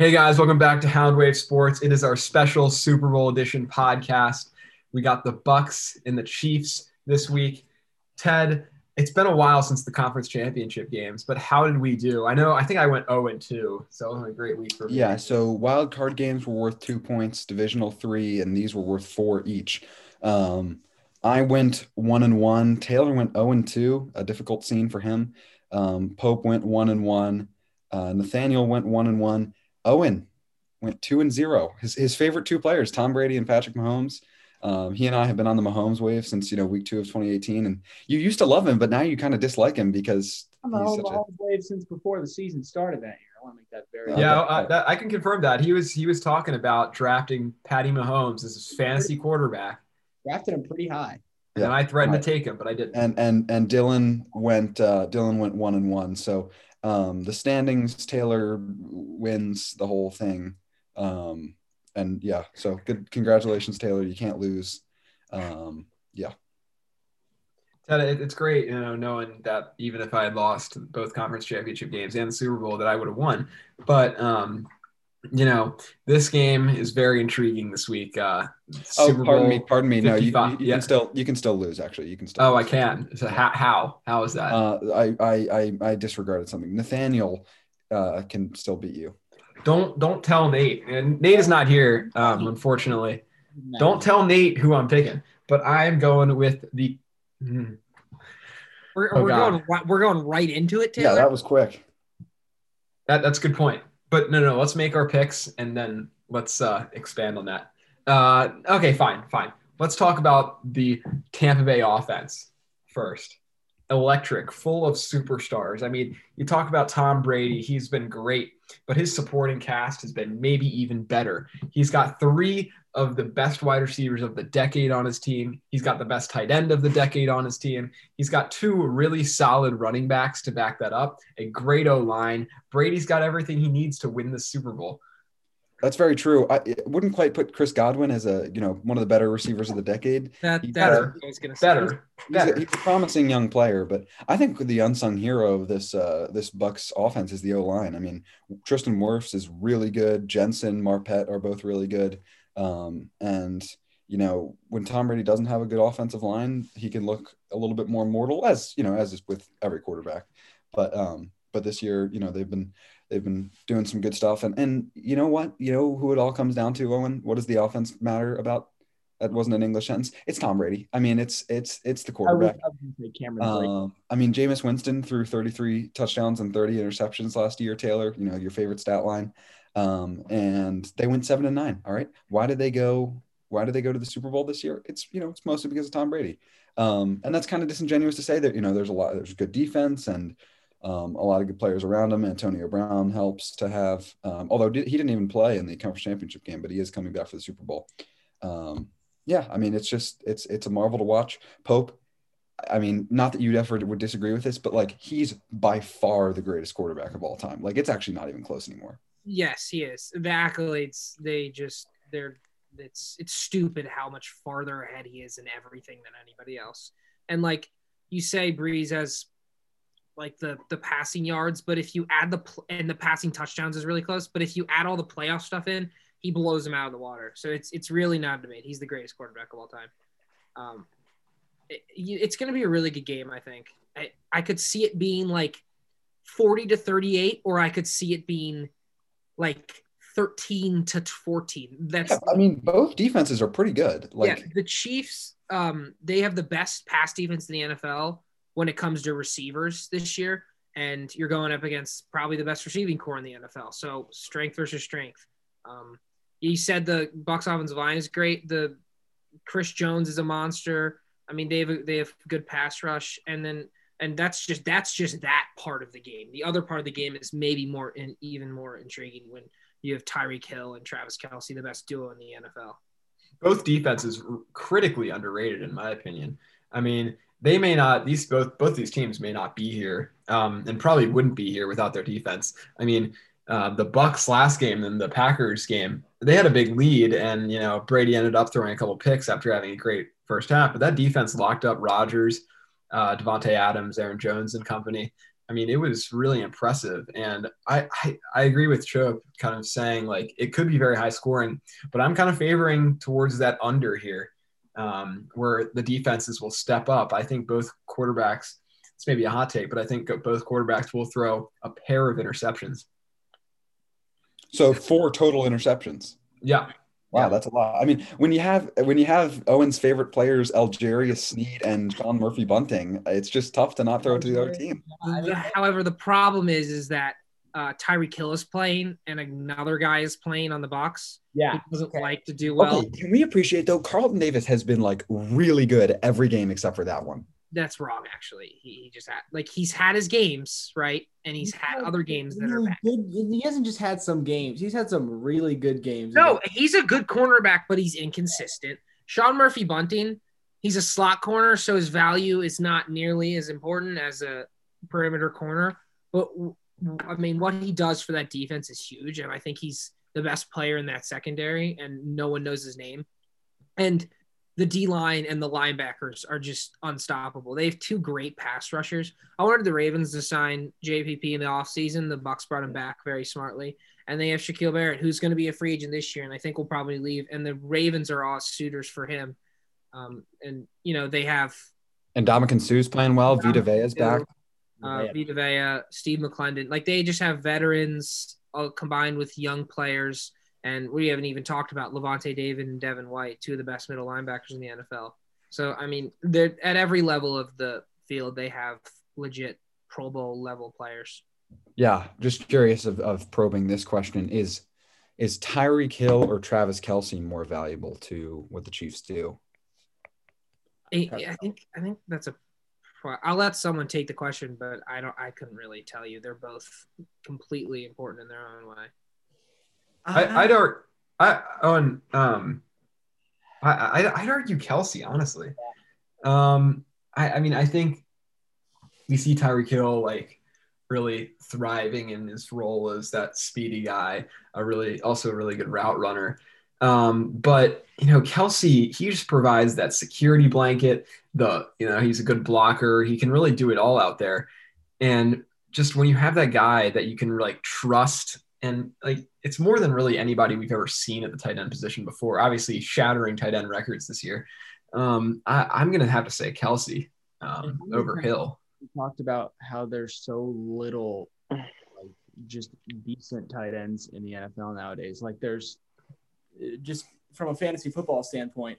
Hey guys, welcome back to Houndwave Sports. It is our special Super Bowl edition podcast. We got the Bucks and the Chiefs this week. Ted, it's been a while since the conference championship games, but how did we do? I know I think I went 0 and 2, so it was a great week for me. Yeah, so wild card games were worth two points, divisional three, and these were worth four each. Um, I went one and one. Taylor went 0 and 2, a difficult scene for him. Um, Pope went one and one. Uh, Nathaniel went one and one. Owen went two and zero. His his favorite two players, Tom Brady and Patrick Mahomes. Um, he and I have been on the Mahomes wave since you know week two of 2018, and you used to love him, but now you kind of dislike him because I'm on the Mahomes a... wave since before the season started that year. I want to make that very yeah. I, that, I can confirm that he was he was talking about drafting Patty Mahomes as his fantasy quarterback. Drafted him pretty high. Yeah. And I threatened right. to take him, but I didn't. And and and Dylan went uh, Dylan went one and one. So um, the standings, Taylor wins the whole thing. Um, and yeah, so good. Congratulations, Taylor. You can't lose. Um, yeah. It's great, you know, knowing that even if I had lost both conference championship games and the Super Bowl, that I would have won. But um, you know, this game is very intriguing this week. Uh, oh, pardon Bowl me, pardon me. No, you, you, you yeah. can still you can still lose. Actually, you can still. Oh, lose. I can. So how how how is that? Uh, I, I I I disregarded something. Nathaniel uh, can still beat you. Don't don't tell Nate. And Nate is not here, um, unfortunately. No. Don't tell Nate who I'm picking. But I'm going with the. Hmm. We're, oh, we're going we're going right into it. Taylor? Yeah, that was quick. That that's a good point but no, no, let's make our picks and then let's uh, expand on that. Uh, okay, fine, fine. Let's talk about the Tampa Bay offense first. Electric, full of superstars. I mean, you talk about Tom Brady, he's been great, but his supporting cast has been maybe even better. He's got three of the best wide receivers of the decade on his team. He's got the best tight end of the decade on his team. He's got two really solid running backs to back that up, a great O line. Brady's got everything he needs to win the Super Bowl. That's very true. I wouldn't quite put Chris Godwin as a you know one of the better receivers of the decade. That, that's better, I gonna say. better, he's. A, he's, a, promising young player, but I think the unsung hero of this uh, this Bucks offense is the O line. I mean, Tristan Wirfs is really good. Jensen, Marpet are both really good. Um, and you know, when Tom Brady doesn't have a good offensive line, he can look a little bit more mortal, as you know, as is with every quarterback. But um, but this year, you know, they've been they've been doing some good stuff. And and you know what? You know who it all comes down to, Owen? What does the offense matter about? That wasn't an English sentence. It's Tom Brady. I mean, it's it's it's the quarterback. I, um, I mean, Jameis Winston threw 33 touchdowns and 30 interceptions last year. Taylor, you know your favorite stat line. Um, and they went seven and nine. All right. Why did they go? Why did they go to the Super Bowl this year? It's you know it's mostly because of Tom Brady. Um, and that's kind of disingenuous to say that you know there's a lot there's good defense and um, a lot of good players around him. Antonio Brown helps to have, um, although he didn't even play in the conference championship game, but he is coming back for the Super Bowl. Um, yeah, I mean, it's just it's it's a marvel to watch. Pope, I mean, not that you'd ever would disagree with this, but like he's by far the greatest quarterback of all time. Like it's actually not even close anymore. Yes, he is. The accolades, they just they're it's it's stupid how much farther ahead he is in everything than anybody else. And like you say, Brees has like the the passing yards, but if you add the and the passing touchdowns is really close, but if you add all the playoff stuff in, he blows them out of the water. So it's it's really not a debate. He's the greatest quarterback of all time. Um, it, it's going to be a really good game, I think. I I could see it being like forty to thirty eight, or I could see it being like 13 to 14. That's yeah, I mean, both defenses are pretty good. Like yeah, the Chiefs, um, they have the best pass defense in the NFL when it comes to receivers this year. And you're going up against probably the best receiving corps in the NFL. So strength versus strength. Um, you said the Bucks offensive line is great. The Chris Jones is a monster. I mean, they have a, they have good pass rush, and then and that's just that's just that part of the game. The other part of the game is maybe more and even more intriguing when you have Tyreek Hill and Travis Kelce, the best duo in the NFL. Both defenses critically underrated, in my opinion. I mean, they may not these both both these teams may not be here, um, and probably wouldn't be here without their defense. I mean, uh, the Bucks last game and the Packers game, they had a big lead, and you know Brady ended up throwing a couple picks after having a great first half. But that defense locked up Rodgers, uh, Davante Adams, Aaron Jones, and company. I mean, it was really impressive. And I, I, I agree with Chope kind of saying like it could be very high scoring, but I'm kind of favoring towards that under here, um, where the defenses will step up. I think both quarterbacks, it's maybe a hot take, but I think both quarterbacks will throw a pair of interceptions. So four total interceptions. Yeah. Wow, Yeah. that's a lot. I mean, when you have when you have Owen's favorite players, L'Jarius Sneed and Sean Murphy Bunting, it's just tough to not throw it to the other team. I mean, The- however, the problem is is that uh, Tyreek Hill is playing and another guy is playing on the box. yeah. He doesn't okay. like to do well. okay, can we appreciate though? Carlton Davis has been like really good every game except for that one. That's wrong, actually. He, he just had like he's had his games right, and he's had other games that are bad. good. He hasn't just had some games. He's had some really good games. No, he's a good cornerback, but he's inconsistent. Sean Murphy Bunting, he's a slot corner, so his value is not nearly as important as a perimeter corner. But I mean, what he does for that defense is huge, and I think he's the best player in that secondary, and no one knows his name. And the D line and the linebackers are just unstoppable. They have two great pass rushers. I wanted the Ravens to sign JPP in the offseason. The Bucks brought him back very smartly and they have Shaquil Barrett, who's going to be a free agent this year, and I think will probably leave. And the Ravens are all suitors for him. Um, and you know they have Ndamukong Suh's playing well. Vita Vea's back. uh, Vita Vea, Steve McLendon. Like they just have veterans all combined with young players. And we haven't even talked about Lavonte David and Devin White, two of the best middle linebackers in the NFL. So I mean, they're at every level of the field. They have legit Pro Bowl level players. Yeah, just curious of, of probing this question is is Tyreek Hill or Travis Kelce more valuable to what the Chiefs do? I, I think I think that's a. I'll let someone take the question, but I don't. I couldn't really tell you. They're both completely important in their own way. I, I'd argue, I, Owen, um, I, I, I'd argue Kelce, honestly. Um, I, I mean, I think we see Tyreek Hill like really thriving in his role as that speedy guy, a really also a really good route runner. Um, but you know, Kelce, he just provides that security blanket. The you know, he's a good blocker. He can really do it all out there. And just when you have that guy that you can like trust and like it's more than really anybody we've ever seen at the tight end position before. Obviously, shattering tight end records this year. Um, I, I'm gonna have to say Kelce um, over Hill. we talked about how there's so little like just decent tight ends in the NFL nowadays. Like there's uh, just from a fantasy football standpoint,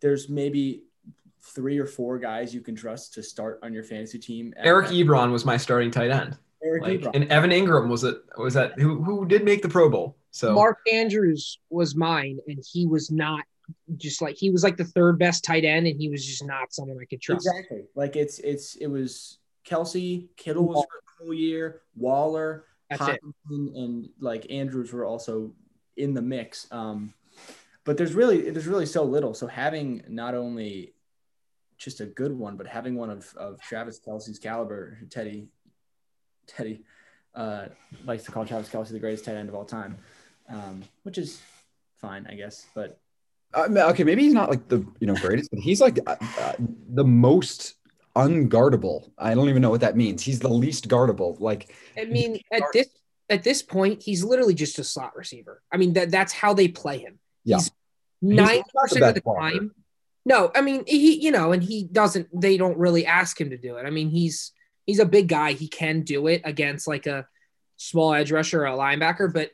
there's maybe three or four guys you can trust to start on your fantasy team. Eric Ebron was my starting tight end. Eric Like, and Evan Engram was it was that who who did make the Pro Bowl. So Mark Andrews was mine, and he was not just like he was like the third best tight end, and he was just not someone I could trust. Exactly. Like it's it's it was Kelce, Kittle was hurt the whole year, Waller, That's and like Andrews were also in the mix. Um, but there's really there's really so little. So having not only just a good one, but having one of, of Travis Kelce's caliber, Teddy Teddy uh, likes to call Travis Kelce the greatest tight end of all time, um, which is fine, I guess. But I mean, okay, maybe he's not like the you know greatest, but he's like uh, uh, the most unguardable. I don't even know what that means. He's the least guardable. Like I mean, at this at this point, he's literally just a slot receiver. I mean, that that's how they play him. Yeah. He's He's ninety percent of the blocker. time. No, I mean he, you know, and he doesn't. They don't really ask him to do it. I mean, he's he's a big guy. He can do it against like a small edge rusher or a linebacker, but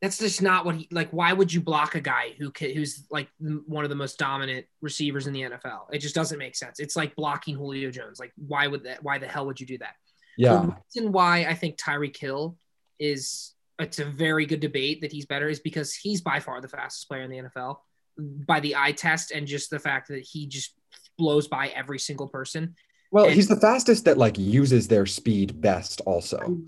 that's just not what he like. Why would you block a guy who can, who's like one of the most dominant receivers in the NFL? It just doesn't make sense. It's like blocking Julio Jones. Like, why would that? Why the hell would you do that? yeah, The reason why I think Tyreek Hill is it's a very good debate that he's better is because he's by far the fastest player in the NFL by the eye test and just the fact that he just blows by every single person. Well, and- he's the fastest that like uses their speed best. Also,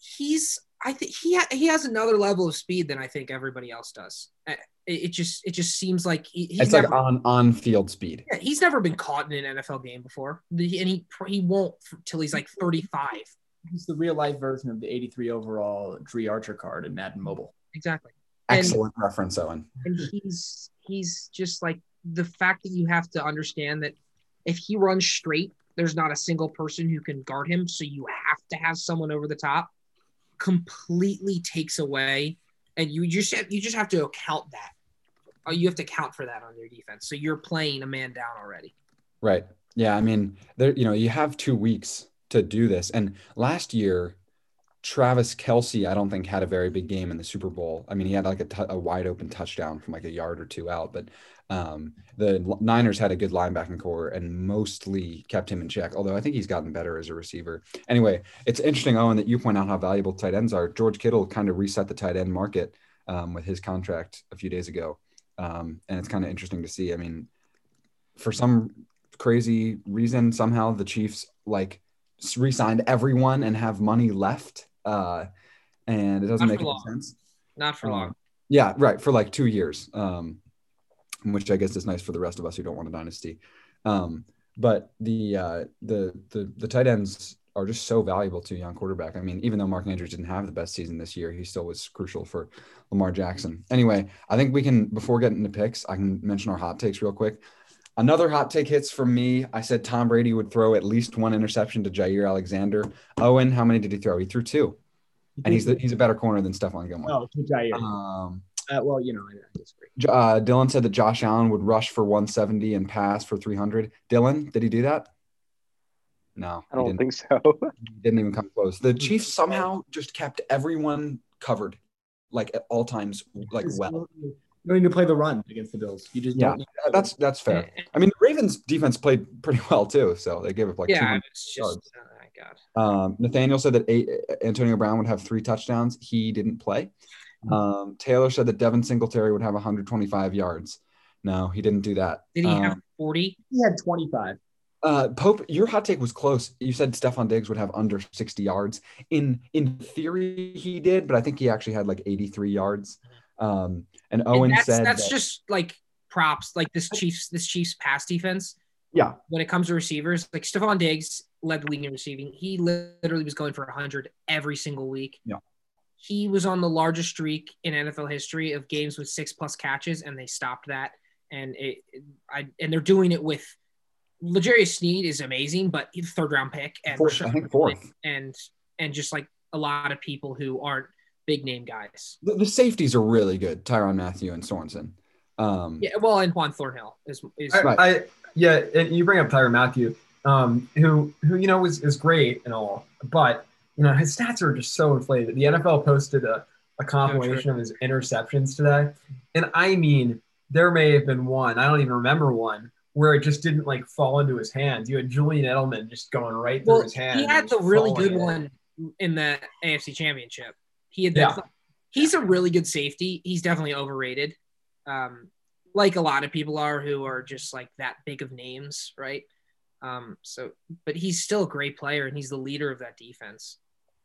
He's I think he ha- he has another level of speed than I think everybody else does. Uh, It, it just it just seems like he, he's it's never, like on on field speed. yeah, he's never been caught in an NFL game before, and he he won't till he's like thirty five. he's the real life version of the 83 overall Dri Archer card in Madden Mobile. Exactly. And- Excellent reference, Owen. and he's he's just like the fact that you have to understand that if he runs straight there's not a single person who can guard him, so you have to have someone over the top. Completely takes away, and you just have, you just have to account that. Uh, You have to count for that on your defense. So you're playing a man down already. Right. Yeah. I mean, there, you know, you have two weeks to do this. And last year, Travis Kelce, I don't think had a very big game in the Super Bowl. I mean, he had like a, t- a wide open touchdown from like a yard or two out, but um, the Niners had a good linebacking corps and mostly kept him in check. Although I think he's gotten better as a receiver. Anyway, it's interesting, Owen, that you point out how valuable tight ends are. George Kittle kind of reset the tight end market um, with his contract a few days ago, um, and it's kind of interesting to see. I mean, for some crazy reason, somehow the Chiefs like re-signed everyone and have money left uh, and it doesn't Not make any long. sense. Not for Um, long. Yeah, right. For like two years, um, which I guess is nice for the rest of us who don't want a dynasty. Um, but the uh, the the the tight ends are just so valuable to a young quarterback. I mean, even though Mark Andrews didn't have the best season this year, he still was crucial for Lamar Jackson. Anyway, I think we can before getting into picks, I can mention our hot takes real quick. Another hot take hits from me. I said Tom Brady would throw at least one interception to Jaire Alexander. Owen, how many did he throw? He threw two, and he's the, he's a better corner than Stephon Gilmore. oh, to Jaire. Um, Uh, well, you know, I, I disagree. Uh, Dylan said that Josh Allen would rush for 170 and pass for 300. Dylan, did he do that? No, I don't didn't, think so. he didn't even come close. The Chiefs somehow just kept everyone covered, like at all times, like well. You don't need to play the run against the Bills. You just Yeah, don't. Need Uh, That's that's fair. I mean, the Ravens defense played pretty well too, so they gave up like yeah, 200 it's yards. just oh my god. Um, Nathaniel said that eight, Antonio Brown would have three touchdowns. He didn't play. Um, Taylor said that Devin Singletary would have 125 yards. No, he didn't do that. Did he Um, have 40? He had 25. Uh, Pope, your hot take was close. You said Stefon Diggs would have under 60 yards. In in theory, he did, but I think he actually had like 83 yards. Um, and And Owen that's said that's that- just like props, like this Chiefs this Chiefs pass defense. yeah, When it comes to receivers, like Stefon Diggs led the league in receiving. He literally was going for 100 every single week. Yeah. He was on the largest streak in NFL history of games with six plus catches, and they stopped that. And it, I and they're doing it with L'Jarius Sneed is amazing, but he's a third round pick and fourth, I think fourth. and and just like a lot of people who aren't big name guys. The, the safeties are really good. Tyrann Mathieu and Sorensen. Um, Yeah, well, and Juan Thornhill is is I, Right. I yeah, and you bring up Tyrann Mathieu, um, who who you know is is great and all, but you know his stats are just so inflated. The NFL posted a, a compilation of his interceptions today, and I mean there may have been one I don't even remember one where it just didn't like fall into his hands. You had Julian Edelman just going right through his hands. he had the really good in. one in the AFC Championship. He had the, Yeah. he's a really good safety. He's definitely overrated, um, like a lot of people are who are just like that big of names, right? Um, so, but he's still a great player, and he's the leader of that defense.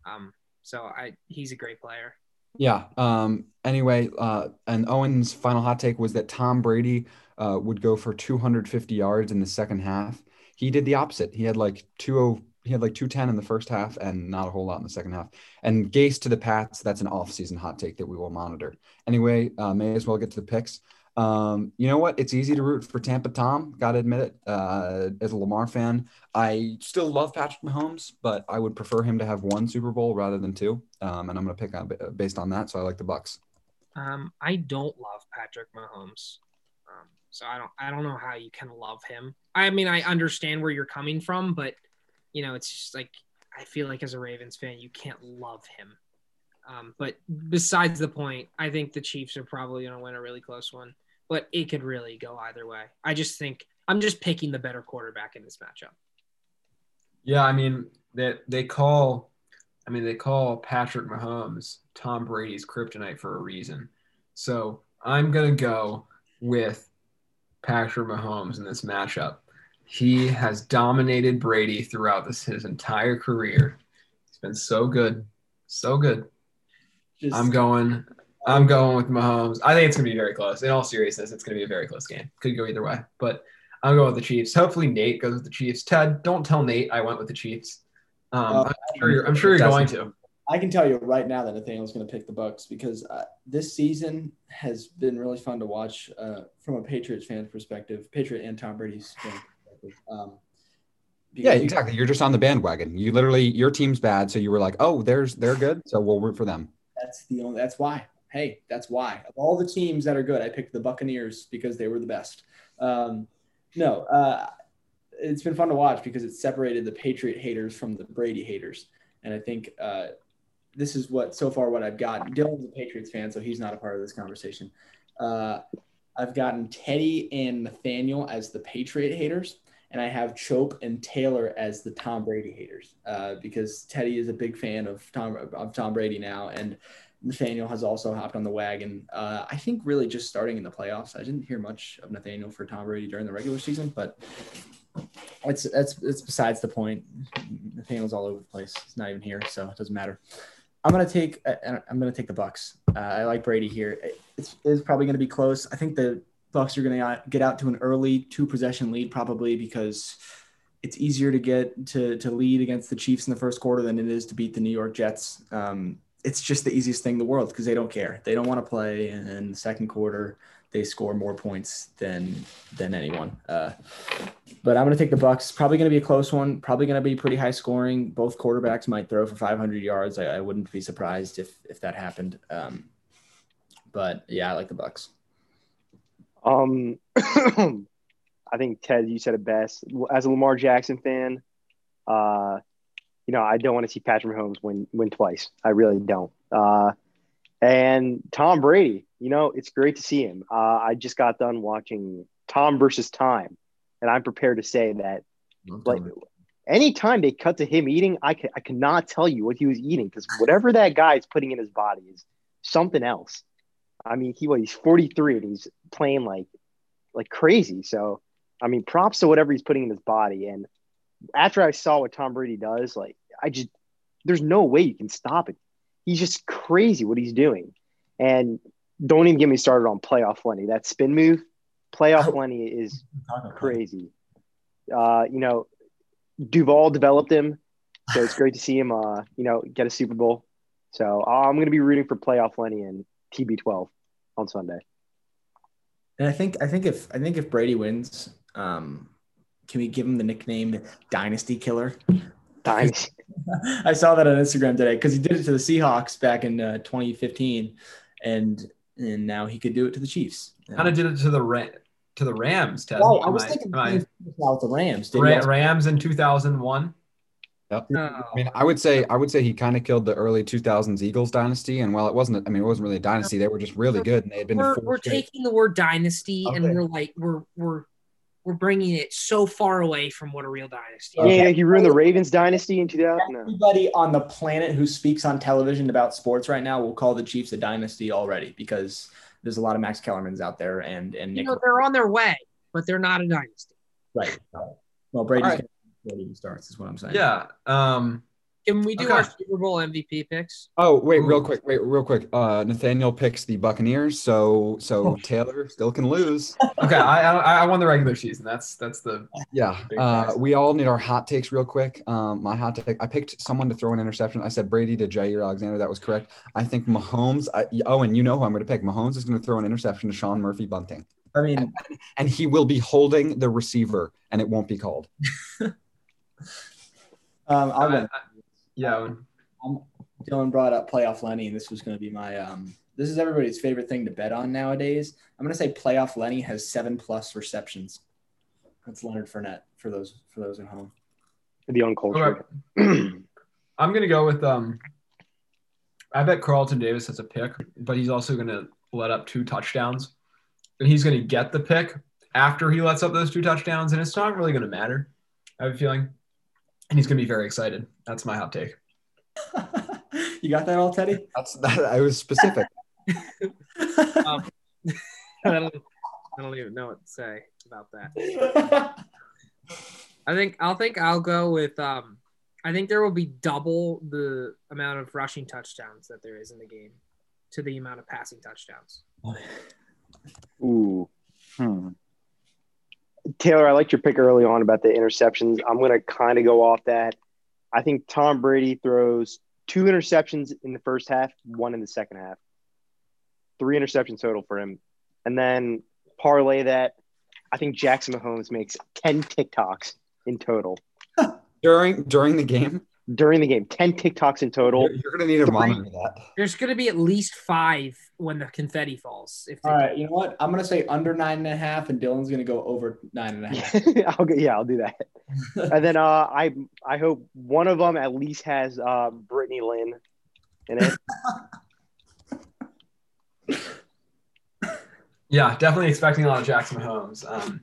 Um, so I he's a great player. Yeah. Um, anyway, uh, and Owen's final hot take was that Tom Brady uh, would go for 250 yards in the second half. He did the opposite. He had like 20, he had like 210 in the first half and not a whole lot in the second half. And Gase to the Pats, that's an off-season hot take that we will monitor. Anyway, uh, may as well get to the picks. Um, you know what? It's easy to root for Tampa Tom. Got to admit it. Uh, as a Lamar fan, I still love Patrick Mahomes, but I would prefer him to have one Super Bowl rather than two. Um, and I'm going to pick on based on that. So I like the Bucks. Um, I don't love Patrick Mahomes. Um, so I don't I don't know how you can love him. I mean, I understand where you're coming from, but you know, it's just like I feel like as a Ravens fan, you can't love him. Um, but besides the point, I think the Chiefs are probably going to win a really close one, but it could really go either way. I just think I'm just picking the better quarterback in this matchup. Yeah, I mean they they call, I mean they call Patrick Mahomes Tom Brady's kryptonite for a reason. So I'm gonna go with Patrick Mahomes in this matchup. He has dominated Brady throughout this his entire career. He's been so good, so good. Just, I'm going. I'm going with Mahomes. I think it's gonna be very close. In all seriousness, it's gonna be a very close game. Could go either way, but I'm going with the Chiefs. Hopefully, Nate goes with the Chiefs. Ted, don't tell Nate I went with the Chiefs. Um, Uh, I'm sure you're. I'm sure you're going to. I can tell you right now that Nathaniel's going to pick the Bucks because uh, this season has been really fun to watch uh, from a Patriots fan perspective, Patriot and Tom Brady's fan perspective. Um, Yeah, exactly. You're just on the bandwagon. You literally, your team's bad, so you were like, "Oh, there's they're good, so we'll root for them." That's the only. That's why. Hey, that's why. Of all the teams that are good, I picked the Buccaneers because they were the best. Um, no, uh, it's been fun to watch because it separated the Patriot haters from the Brady haters, and I think uh, this is what so far what I've got. Dylan's a Patriots fan, so he's not a part of this conversation. Uh, I've gotten Teddy and Nathaniel as the Patriot haters, and I have Chope and Taylor as the Tom Brady haters uh, because Teddy is a big fan of Tom of Tom Brady now, and Nathaniel has also hopped on the wagon. Uh, I think really just starting in the playoffs. I didn't hear much of Nathaniel for Tom Brady during the regular season, but it's that's it's besides the point. Nathaniel's all over the place. He's not even here, so it doesn't matter. I'm gonna take uh, I'm gonna take the Bucks. Uh, I like Brady here. It's, it's probably gonna be close. I think the Bucks are gonna get out to an early two possession lead probably because it's easier to get to to lead against the Chiefs in the first quarter than it is to beat the New York Jets. Um, it's just the easiest thing in the world because they don't care. They don't want to play and in the second quarter. They score more points than than anyone. Uh, but I'm going to take the Bucks. Probably going to be a close one. Probably going to be pretty high scoring. Both quarterbacks might throw for 500 yards. I, I wouldn't be surprised if if that happened. Um, but yeah, I like the Bucks. Um, I think Ted, you said it best. As a Lamar Jackson fan, uh, you know, I don't want to see Patrick Mahomes win win twice. I really don't. Uh, and Tom Brady, you know, it's great to see him. Uh, I just got done watching Tom versus Time, and I'm prepared to say that like anytime they cut to him eating, I can I cannot tell you what he was eating because whatever that guy is putting in his body is something else. I mean, he what he's 43 and he's playing like like crazy. So I mean, props to whatever he's putting in his body. And after I saw what Tom Brady does, like I just there's no way you can stop it. He's just crazy what he's doing. And don't even get me started on playoff Lenny. That spin move, playoff Lenny is crazy. Uh, you know, Duval developed him, so it's great to see him. Uh, you know, get a Super Bowl. So uh, I'm going to be rooting for playoff Lenny and TB12 on Sunday. And I think I think if I think if Brady wins, um, can we give him the nickname Dynasty Killer? Dynasty. I saw that on Instagram today because he did it to the Seahawks back in uh, 2015, and and now he could do it to the Chiefs. Kind of did it to the Ra- to the Rams. Ted. Oh, I Am was thinking I- about the Rams. Ra- Rams in 2001. Yep. Oh. I mean, I would say I would say he kind of killed the early 2000s Eagles dynasty, and while it wasn't, I mean, it wasn't really a dynasty. They were just really good, and they had been we're, four we're taking the word dynasty and we're like we're we're we're bringing it so far away from what a real dynasty Okay. is. Yeah, he ruined the Ravens dynasty in 2000. No. Everybody on the planet who speaks on television about sports right now will call the Chiefs a dynasty already because there's a lot of Max Kellermans out there and and You Nick. know, they're on their way, but they're not a dynasty. right. Well, Brady's All right. going to even starts is what I'm saying. Yeah. Um, Can we do Okay. our Super Bowl MVP picks? Oh wait, real quick, wait, real quick. Uh, Nathaniel picks the Buccaneers, so so Oh. Taylor still can lose. okay, I, I I won the regular season. That's that's the Yeah, uh, we all need our hot takes real quick. Um, my hot take: I picked someone to throw an interception. I said Brady to Jaire Alexander. That was correct. I think Mahomes. I, oh, and you know who I'm going to pick. Mahomes is going to throw an interception to Sean Murphy Bunting, I mean, and he will be holding the receiver, and it won't be called. um, I'll I- go. I- yeah. Dylan brought up playoff Lenny, and this was going to be my um. This is everybody's favorite thing to bet on nowadays. I'm going to say playoff Lenny has seven plus receptions. That's Leonard Fournette for those for those at home. The uncultured. Okay. I'm gonna go with um. I bet Carlton Davis has a pick, but he's also gonna let up two touchdowns, and he's gonna get the pick after he lets up those two touchdowns, and it's not really gonna matter. I have a feeling, and he's gonna be very excited. That's my hot take. you got that all, Teddy? That's that. I was specific. I don't, I don't even know what to say about that. I think I'll think I'll go with um I think there will be double the amount of rushing touchdowns that there is in the game to the amount of passing touchdowns. Ooh. Hmm. Taylor, I liked your pick early on about the interceptions. I'm going to kind of go off that. I think Tom Brady throws two interceptions in the first half, one in the second half. Three interceptions total for him. And then parlay that. I think Jackson Mahomes makes 10 TikToks in total. during during the game. During the game. Ten TikToks in total. You're, you're gonna need to Three. monitor that. There's going to be at least five when the confetti falls. If they All right, you know what? I'm gonna say under nine and a half, and Dylan's gonna go over nine and a half. I'll go, yeah, I'll do that. and then uh, I I hope one of them at least has uh, Brittany Lynn in it. Yeah, definitely expecting a lot of Jackson Mahomes. Um,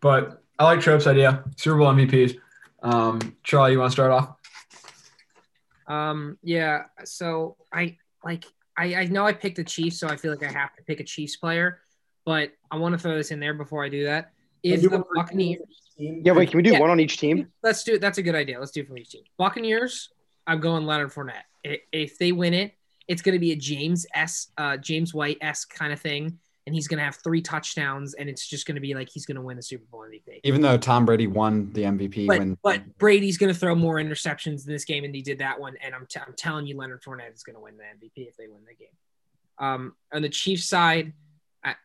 but I like Trope's idea. Super Bowl MVPs. Um, Charlie, you want to start off? Um, yeah. So I like I, I know I picked the Chiefs, so I feel like I have to pick a Chiefs player, but I want to throw this in there before I do that. If Do the Buccaneers, team. Yeah, wait, can we do Yeah. one on each team? let's do it. That's a good idea. Let's do it from each team. Buccaneers, I'm going Leonard Fournette. I- If they win it, it's going to be a James S. Uh, James White s kind of thing, and he's going to have three touchdowns, and it's just going to be like he's going to win the Super Bowl MVP. Even though Tom Brady won the MVP But, when but Brady's going to throw more interceptions in this game, and he did that one. And I'm, t- I'm telling you, Leonard Fournette is going to win the MVP if they win the game. Um, on the Chiefs side, I,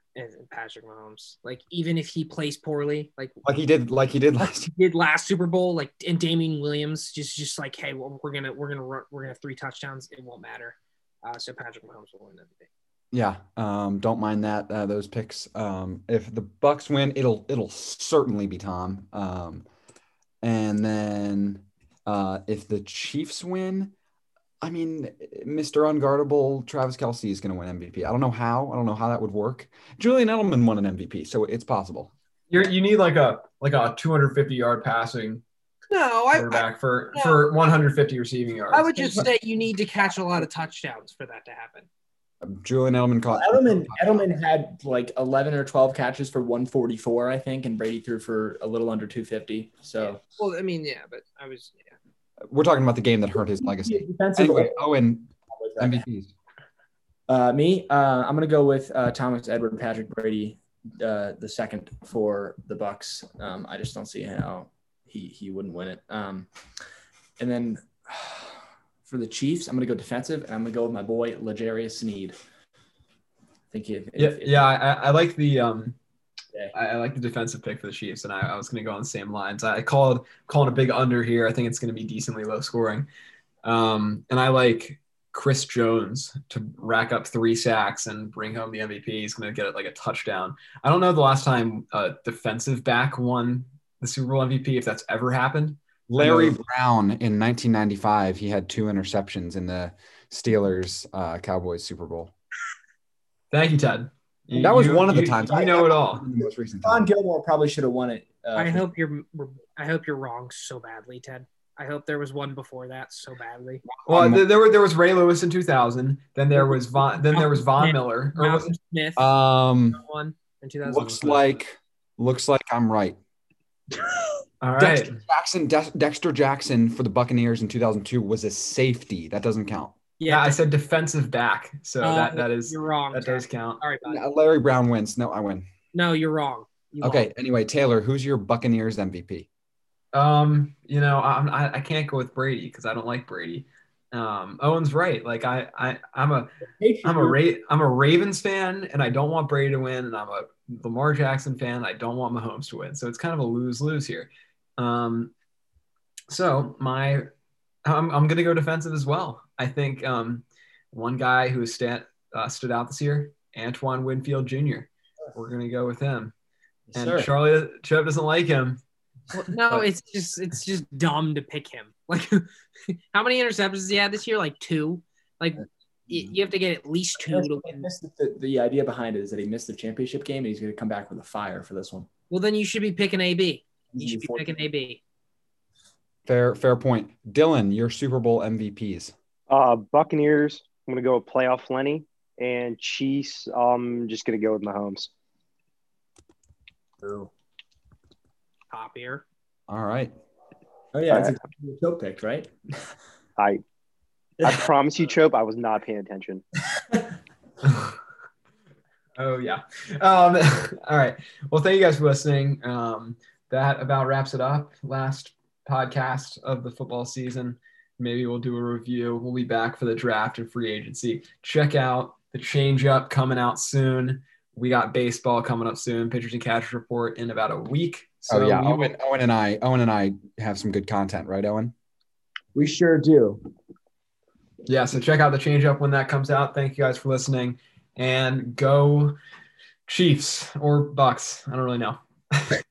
Patrick Mahomes, like even if he plays poorly, like like he did like he did last he did last Super Bowl, like and Damien Williams, just just like, hey, well, we're gonna we're gonna run, we're gonna have three touchdowns. It won't matter. Uh, so Patrick Mahomes will win the MVP. Yeah, um, don't mind that uh, those picks. Um, if the Bucks win, it'll it'll certainly be Tom. Um, and then uh, if the Chiefs win, I mean, Mr. Unguardable Travis Kelce is going to win MVP. I don't know how. I don't know how that would work. Julian Edelman won an MVP, so it's possible. You're, you need like a like a 250 yard passing No, I, I quarterback for no. for 150 receiving yards. I would just say you need to catch a lot of touchdowns for that to happen. Julian Edelman caught Edelman Edelman had like 11 or 12 catches for 144, I think, and Brady threw for a little under 250. So Well, I mean, yeah, but I was yeah. We're talking about the game that hurt his legacy. defensive. Anyway, Owen MVPs. Uh, me, uh, I'm gonna go with uh, Thomas Edward Patrick Brady, uh, the second for the Bucks. Um, I just don't see how he he wouldn't win it. Um, and then for the Chiefs, I'm gonna go defensive, and I'm gonna go with my boy L'Jarius Sneed. Think if, Yeah, if- yeah. I, I like the um, Yeah. I, I like the defensive pick for the Chiefs, and I, I was going to go on the same lines. I called calling a big under here. I think it's going to be decently low scoring, um, and I like Chris Jones to rack up three sacks and bring home the MVP. He's going to get it like a touchdown. I don't know the last time a defensive back won the Super Bowl MVP if that's ever happened. Larry Brown in 1995, he had two interceptions in the Steelers uh, Cowboys Super Bowl. Thank you, Ted. You- That was you- one of the you- times. You know it all. Most recent Don. Gilmore probably should have won it. Uh, I hope you're I hope you're wrong so badly, Ted. I hope there was one before that so badly. Well, Um, there were there was Ray Lewis in 2000. Then there was Von. Then there was Von Miller. Or was Malcolm Smith Um, one in 2000. looks like looks like I'm right. all right. Dexter Jackson, De- Dexter Jackson for the Buccaneers in 2002 was a safety. That doesn't count. Yeah, I said defensive back. So Uh, that that is you're wrong. that Ted. does count. Sorry, buddy. Uh, Larry Brown wins. No, I win. No, you're wrong. You Okay. won. Anyway, Taylor, who's your Buccaneers MVP? Um, you know, I'm, I I can't go with Brady because I don't like Brady. Um, Owen's right. Like I I I'm a I'm a Ra- I'm a Ravens fan and I don't want Brady to win, and I'm a Lamar Jackson fan. I don't want Mahomes to win. So it's kind of a lose lose here. Um, so my I'm I'm gonna go defensive as well. I think um one guy who stand uh, stood out this year, Antoine Winfield Jr. We're gonna go with him. And Sir. Charlie Chubb doesn't like him. Well, no, But- it's just it's just dumb to pick him. Like, how many interceptions he had this year? Like two. Like, you have to get at least two to win. Missed the, the idea behind it is that he missed the championship game and he's going to come back with a fire for this one. Well, then you should be picking AB. You should be gonna picking AB. Fair, fair point. Dylan, your Super Bowl MVPs. Uh, Buccaneers. I'm gonna go with playoff Lenny and Chiefs. I'm just gonna go with Mahomes. Top here. All right. Oh yeah, that's exactly what Joe picked, right? I I promise you, Chope, I was not paying attention. oh yeah. Um, all right. Well, thank you guys for listening. Um, that about wraps it up. Last podcast of the football season. Maybe we'll do a review. We'll be back for the draft and free agency. Check out the change up coming out soon. We got baseball coming up soon. Pitchers and catchers report in about a week. oh yeah, we will- Owen, Owen and I, Owen and I have some good content, right, Owen? We sure do. yeah. So check out the change up when that comes out. Thank you guys for listening, and go Chiefs or Bucks. I don't really know.